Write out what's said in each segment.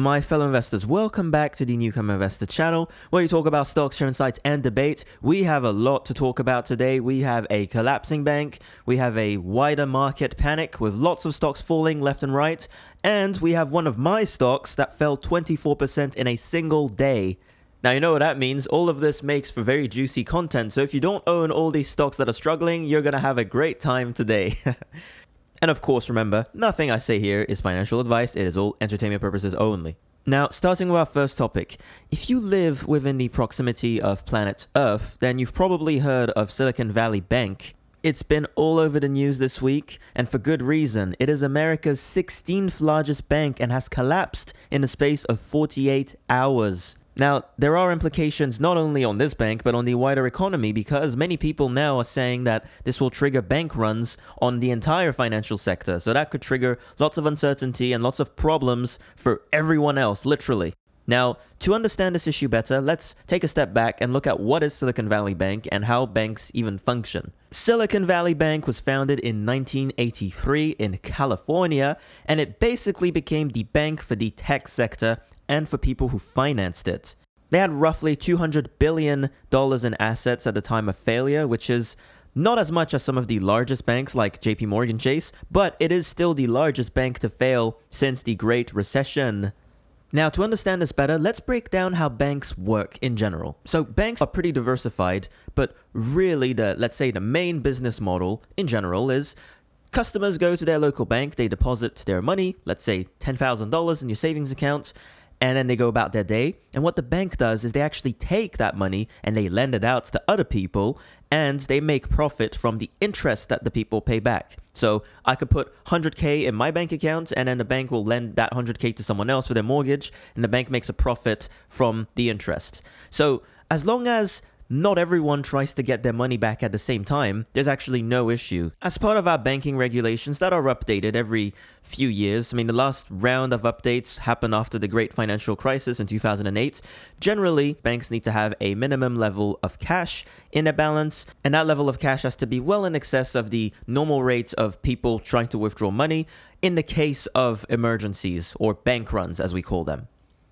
My fellow investors, welcome back to the Newcomer Investor channel, where we talk about stocks, share insights, and debate. We have a lot to talk about today. We have a collapsing bank, we have a wider market panic with lots of stocks falling left and right, and we have one of my stocks that fell 24% in a single day. Now, you know what that means. All of this makes for very juicy content. So, if you don't own all these stocks that are struggling, you're going to have a great time today. And of course, remember, nothing I say here is financial advice, it is all entertainment purposes only. Now, starting with our first topic, if you live within the proximity of planet Earth, then you've probably heard of Silicon Valley Bank. It's been all over the news this week, and for good reason. It is America's 16th largest bank and has collapsed in the space of 48 hours. Now, there are implications not only on this bank, but on the wider economy because many people now are saying that this will trigger bank runs on the entire financial sector. So that could trigger lots of uncertainty and lots of problems for everyone else, literally. Now, to understand this issue better, let's take a step back and look at what is Silicon Valley Bank and how banks even function. Silicon Valley Bank was founded in 1983 in California, and it basically became the bank for the tech sector and for people who financed it. They had roughly $200 billion in assets at the time of failure, which is not as much as some of the largest banks like JP Morgan Chase, but it is still the largest bank to fail since the Great Recession. Now, to understand this better, let's break down how banks work in general. So, banks are pretty diversified, but really, the let's say the main business model in general is customers go to their local bank, they deposit their money, let's say $10,000 in your savings account, and then they go about their day. And what the bank does is they actually take that money and they lend it out to other people and they make profit from the interest that the people pay back. So I could put 100k in my bank account and then the bank will lend that 100k to someone else for their mortgage and the bank makes a profit from the interest. So as long as not everyone tries to get their money back at the same time, there's actually no issue. As part of our banking regulations that are updated every few years, I mean, the last round of updates happened after the great financial crisis in 2008. Generally, banks need to have a minimum level of cash in a balance, and that level of cash has to be well in excess of the normal rates of people trying to withdraw money in the case of emergencies or bank runs, as we call them.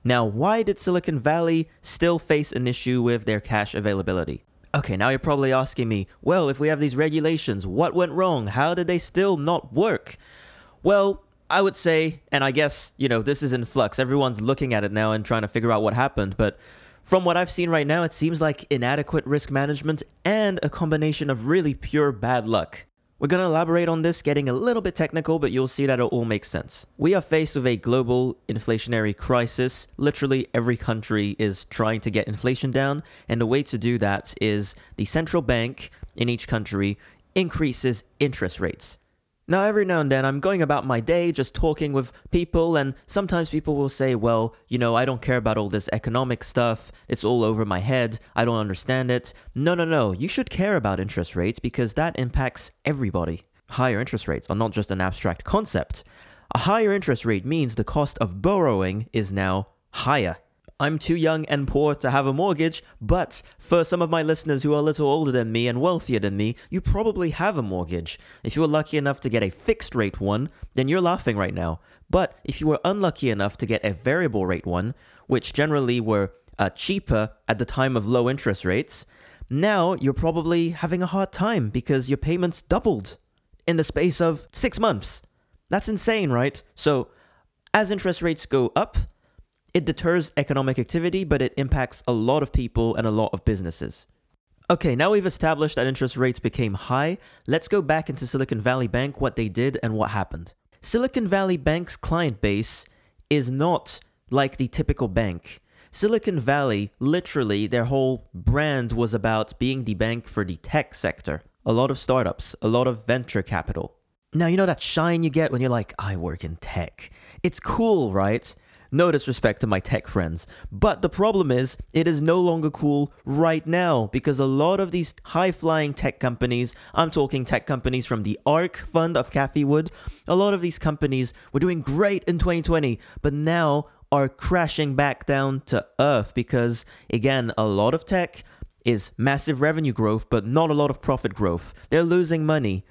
Now, why did Silicon Valley still face an issue with their cash availability? Okay, now you're probably asking me, well, if we have these regulations, what went wrong? How did they still not work? Well, I would say, and I guess, you know, this is in flux. Everyone's looking at it now and trying to figure out what happened, but from what I've seen right now, it seems like inadequate risk management and a combination of really pure bad luck. We're going to elaborate on this, getting a little bit technical, but you'll see that it all makes sense. We are faced with a global inflationary crisis. Literally, every country is trying to get inflation down, and the way to do that is the central bank in each country increases interest rates. Now, every now and then, I'm going about my day just talking with people, and sometimes people will say, Well, you know, I don't care about all this economic stuff. It's all over my head. I don't understand it. No, no, no. You should care about interest rates because that impacts everybody. Higher interest rates are not just an abstract concept. A higher interest rate means the cost of borrowing is now higher. I'm too young and poor to have a mortgage, but for some of my listeners who are a little older than me and wealthier than me, you probably have a mortgage. If you were lucky enough to get a fixed rate one, then you're laughing right now. But if you were unlucky enough to get a variable rate one, which generally were uh, cheaper at the time of low interest rates, now you're probably having a hard time because your payments doubled in the space of six months. That's insane, right? So, as interest rates go up, it deters economic activity, but it impacts a lot of people and a lot of businesses. Okay, now we've established that interest rates became high. Let's go back into Silicon Valley Bank, what they did and what happened. Silicon Valley Bank's client base is not like the typical bank. Silicon Valley, literally, their whole brand was about being the bank for the tech sector. A lot of startups, a lot of venture capital. Now, you know that shine you get when you're like, I work in tech. It's cool, right? No disrespect to my tech friends. But the problem is, it is no longer cool right now because a lot of these high flying tech companies, I'm talking tech companies from the ARK fund of Cathie Wood, a lot of these companies were doing great in 2020, but now are crashing back down to earth because, again, a lot of tech is massive revenue growth, but not a lot of profit growth. They're losing money.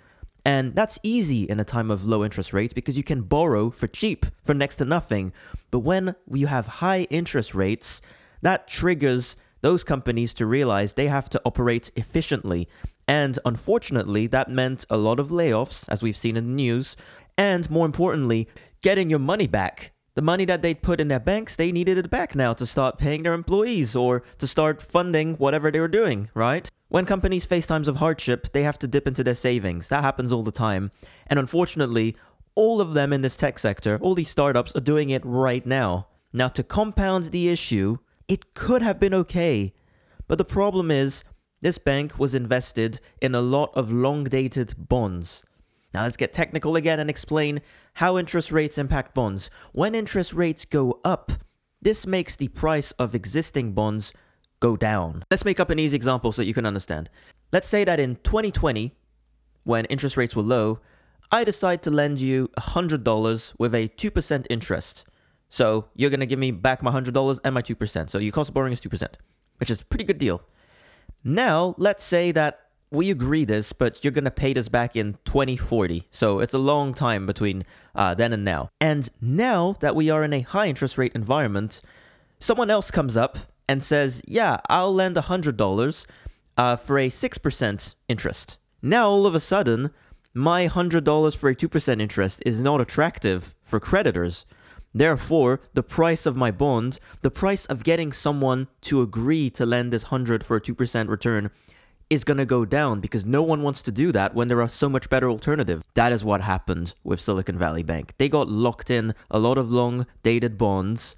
And that's easy in a time of low interest rates because you can borrow for cheap, for next to nothing. But when you have high interest rates, that triggers those companies to realize they have to operate efficiently. And unfortunately, that meant a lot of layoffs, as we've seen in the news, and more importantly, getting your money back. The money that they'd put in their banks, they needed it back now to start paying their employees or to start funding whatever they were doing, right? When companies face times of hardship, they have to dip into their savings. That happens all the time. And unfortunately, all of them in this tech sector, all these startups are doing it right now. Now, to compound the issue, it could have been okay. But the problem is, this bank was invested in a lot of long dated bonds. Now let's get technical again and explain how interest rates impact bonds. When interest rates go up, this makes the price of existing bonds go down. Let's make up an easy example so you can understand. Let's say that in 2020, when interest rates were low, I decide to lend you $100 with a 2% interest. So you're going to give me back my $100 and my 2%. So your cost of borrowing is 2%, which is a pretty good deal. Now, let's say that we agree this, but you're going to pay this back in 2040. So it's a long time between uh, then and now. And now that we are in a high interest rate environment, someone else comes up and says, Yeah, I'll lend $100 uh, for a 6% interest. Now, all of a sudden, my $100 for a 2% interest is not attractive for creditors. Therefore, the price of my bond, the price of getting someone to agree to lend this 100 for a 2% return is going to go down because no one wants to do that when there are so much better alternatives. That is what happened with Silicon Valley Bank. They got locked in a lot of long dated bonds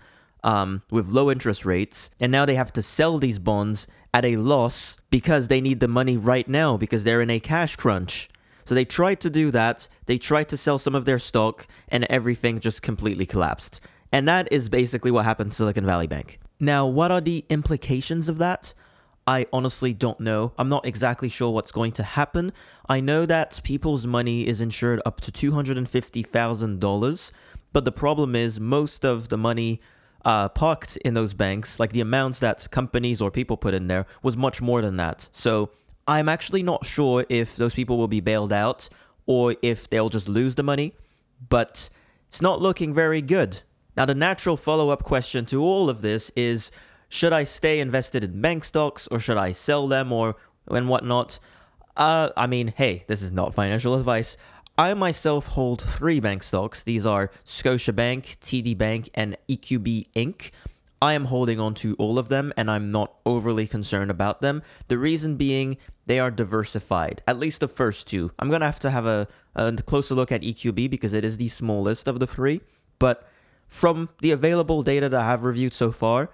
um, with low interest rates, and now they have to sell these bonds at a loss because they need the money right now because they're in a cash crunch. So they tried to do that. They tried to sell some of their stock, and everything just completely collapsed. And that is basically what happened to Silicon Valley Bank. Now, what are the implications of that? I honestly don't know. I'm not exactly sure what's going to happen. I know that people's money is insured up to $250,000, but the problem is most of the money uh, parked in those banks, like the amounts that companies or people put in there, was much more than that. So I'm actually not sure if those people will be bailed out or if they'll just lose the money, but it's not looking very good. Now, the natural follow up question to all of this is should I stay invested in bank stocks or should I sell them or and whatnot? Uh, I mean, hey, this is not financial advice. I myself hold three bank stocks. These are Scotiabank, TD Bank, and EQB Inc. I am holding on to all of them and I'm not overly concerned about them. The reason being they are diversified, at least the first two. I'm going to have to have a, a closer look at EQB because it is the smallest of the three. But from the available data that I have reviewed so far,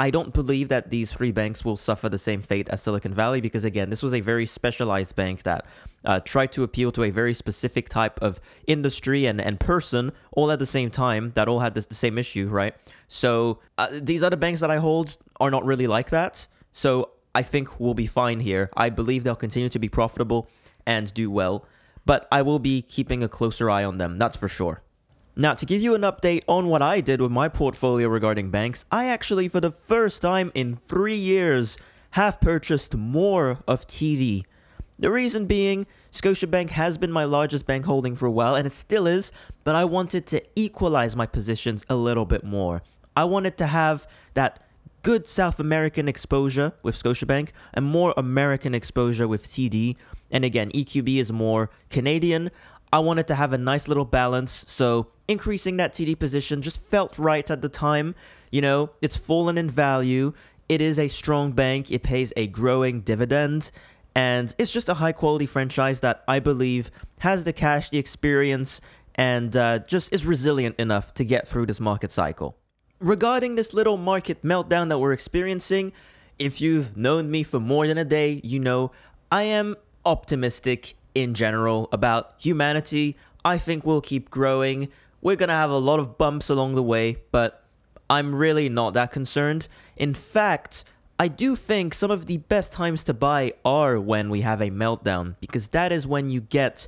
I don't believe that these three banks will suffer the same fate as Silicon Valley because, again, this was a very specialized bank that uh, tried to appeal to a very specific type of industry and, and person all at the same time that all had this, the same issue, right? So uh, these other banks that I hold are not really like that. So I think we'll be fine here. I believe they'll continue to be profitable and do well, but I will be keeping a closer eye on them, that's for sure. Now, to give you an update on what I did with my portfolio regarding banks, I actually, for the first time in three years, have purchased more of TD. The reason being, Scotiabank has been my largest bank holding for a while, and it still is, but I wanted to equalize my positions a little bit more. I wanted to have that good South American exposure with Scotiabank and more American exposure with TD. And again, EQB is more Canadian. I wanted to have a nice little balance, so increasing that TD position just felt right at the time. You know, it's fallen in value. It is a strong bank. It pays a growing dividend. And it's just a high quality franchise that I believe has the cash, the experience, and uh, just is resilient enough to get through this market cycle. Regarding this little market meltdown that we're experiencing, if you've known me for more than a day, you know I am optimistic in general about humanity. I think we'll keep growing. We're going to have a lot of bumps along the way, but I'm really not that concerned. In fact, I do think some of the best times to buy are when we have a meltdown, because that is when you get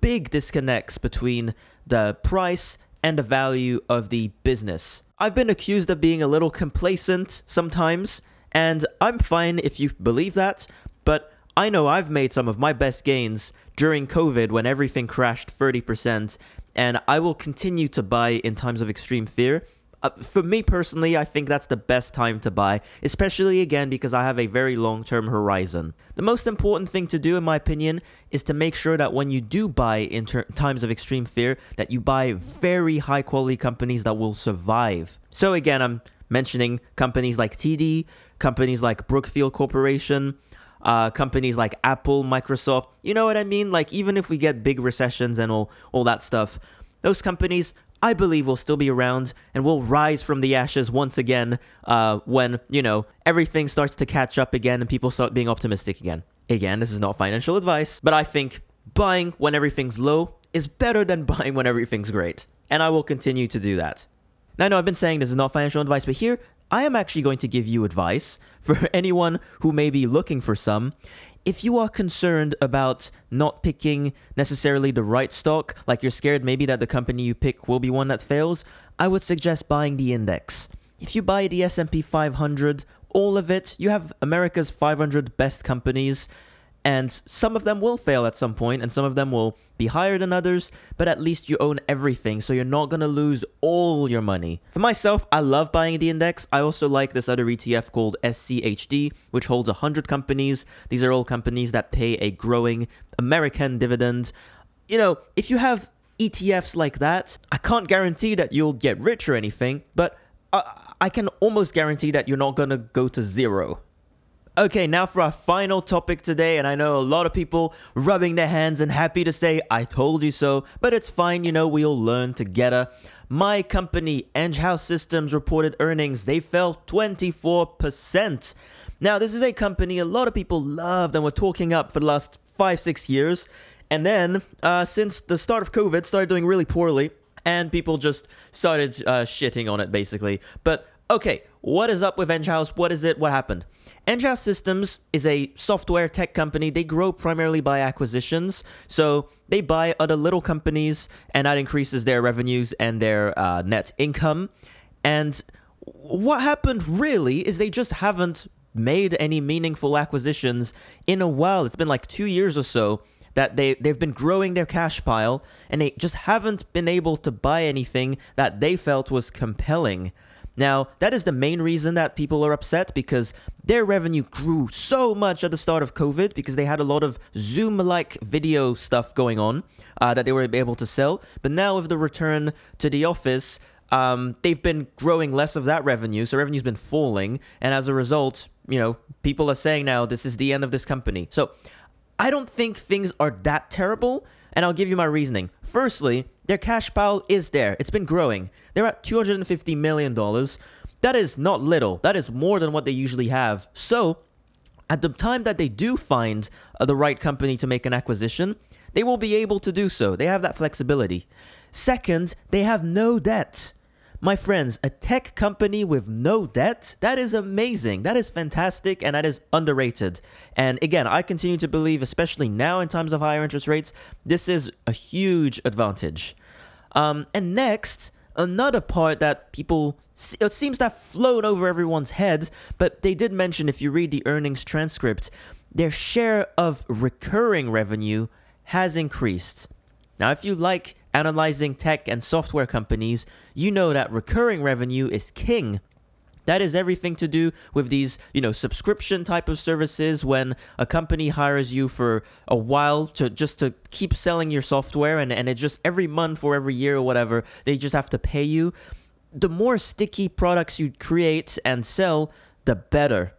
big disconnects between the price and the value of the business. I've been accused of being a little complacent sometimes, and I'm fine if you believe that, but I know I've made some of my best gains during COVID when everything crashed 30%, and I will continue to buy in times of extreme fear. Uh, for me personally, I think that's the best time to buy, especially again because I have a very long term horizon. The most important thing to do, in my opinion, is to make sure that when you do buy in ter- times of extreme fear, that you buy very high quality companies that will survive. So again, I'm mentioning companies like TD, companies like Brookfield Corporation, uh, companies like Apple, Microsoft. You know what I mean? Like even if we get big recessions and all all that stuff, those companies I believe will still be around and will rise from the ashes once again uh, when you know everything starts to catch up again and people start being optimistic again. Again, this is not financial advice, but I think buying when everything's low is better than buying when everything's great, and I will continue to do that. Now, I know I've been saying this is not financial advice, but here I am actually going to give you advice for anyone who may be looking for some. If you are concerned about not picking necessarily the right stock, like you're scared maybe that the company you pick will be one that fails, I would suggest buying the index. If you buy the S&P 500, all of it, you have America's 500 best companies and some of them will fail at some point and some of them will be higher than others but at least you own everything so you're not going to lose all your money. For myself i love buying the index. I also like this other etf called schd which holds 100 companies. These are all companies that pay a growing american dividend. You know if you have etfs like that i can't guarantee that you'll get rich or anything but I, I can almost guarantee that you're not going to go to zero Okay, now for our final topic today, and I know a lot of people rubbing their hands and happy to say, I told you so, but it's fine, you know, we all learn together. My company, Enghouse Systems, reported earnings, they fell 24%. Now, this is a company a lot of people loved and were talking up for the last five, six years. And then, uh, since the start of COVID, started doing really poorly, and people just started uh, shitting on it, basically. But okay, what is up with Enghouse? What is it? What happened? Enghouse Systems is a software tech company. They grow primarily by acquisitions. So they buy other little companies, and that increases their revenues and their uh, net income. And what happened really is they just haven't made any meaningful acquisitions in a while. It's been like two years or so that they, they've been growing their cash pile, and they just haven't been able to buy anything that they felt was compelling. Now, that is the main reason that people are upset because their revenue grew so much at the start of COVID because they had a lot of Zoom like video stuff going on uh, that they were able to sell. But now, with the return to the office, um, they've been growing less of that revenue. So, revenue's been falling. And as a result, you know, people are saying now this is the end of this company. So, I don't think things are that terrible. And I'll give you my reasoning. Firstly, their cash pile is there. It's been growing. They're at $250 million. That is not little. That is more than what they usually have. So, at the time that they do find uh, the right company to make an acquisition, they will be able to do so. They have that flexibility. Second, they have no debt. My friends, a tech company with no debt, that is amazing. That is fantastic and that is underrated. And again, I continue to believe, especially now in times of higher interest rates, this is a huge advantage. Um, and next, another part that people it seems to have flown over everyone's head, but they did mention if you read the earnings transcript, their share of recurring revenue has increased. Now, if you like analyzing tech and software companies, you know that recurring revenue is king. That is everything to do with these, you know, subscription type of services when a company hires you for a while to just to keep selling your software and, and it just every month or every year or whatever, they just have to pay you. The more sticky products you create and sell, the better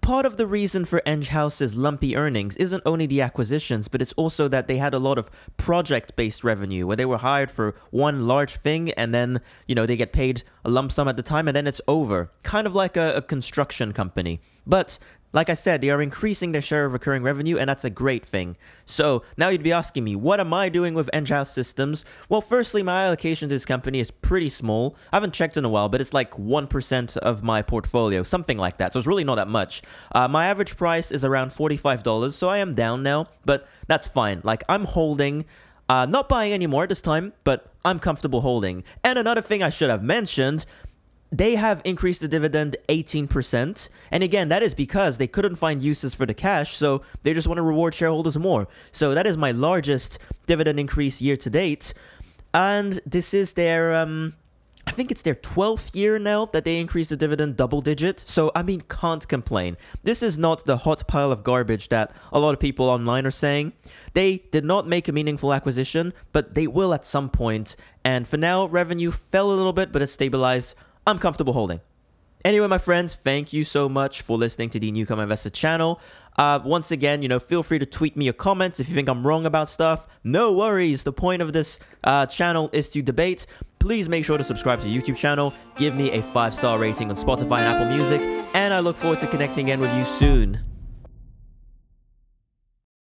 part of the reason for Enghouse's lumpy earnings isn't only the acquisitions, but it's also that they had a lot of project based revenue where they were hired for one large thing and then, you know, they get paid a lump sum at the time and then it's over. Kind of like a, a construction company. But like I said, they are increasing their share of recurring revenue, and that's a great thing. So now you'd be asking me, what am I doing with Enghouse Systems? Well, firstly, my allocation to this company is pretty small. I haven't checked in a while, but it's like 1% of my portfolio, something like that. So it's really not that much. Uh, my average price is around $45, so I am down now, but that's fine. Like, I'm holding. Uh, not buying anymore this time, but I'm comfortable holding. And another thing I should have mentioned they have increased the dividend 18%. And again, that is because they couldn't find uses for the cash, so they just want to reward shareholders more. So that is my largest dividend increase year to date. And this is their um I think it's their 12th year now that they increased the dividend double digit. So, I mean, can't complain. This is not the hot pile of garbage that a lot of people online are saying. They did not make a meaningful acquisition, but they will at some point. And for now, revenue fell a little bit, but it stabilized. I'm comfortable holding. Anyway, my friends, thank you so much for listening to the Newcomer Investor channel. Uh, once again, you know, feel free to tweet me your comments if you think I'm wrong about stuff. No worries. The point of this uh, channel is to debate. Please make sure to subscribe to the YouTube channel, give me a five star rating on Spotify and Apple Music, and I look forward to connecting again with you soon.